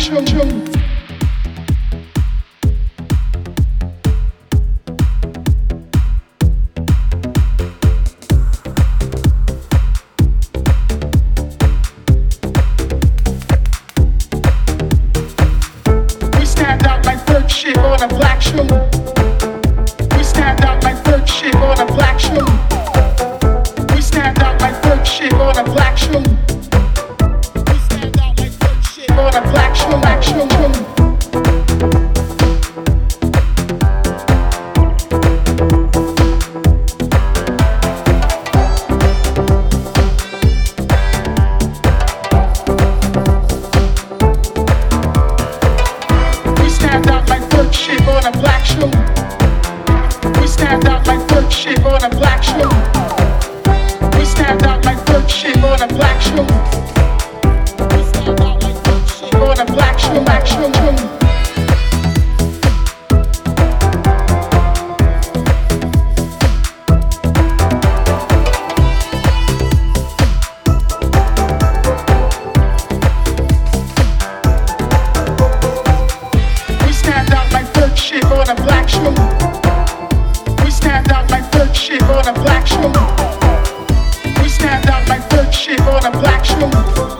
shoe. We stand out like dirt. Shit on a black shoe. We stand out like bird shit on a black shoe. Stand out like bird on a black shoe. We stand out like bird on a black shoe. We stand out like bird on a black shoe, black shoe. shoe. Shit on a black shoe. On a black shoe.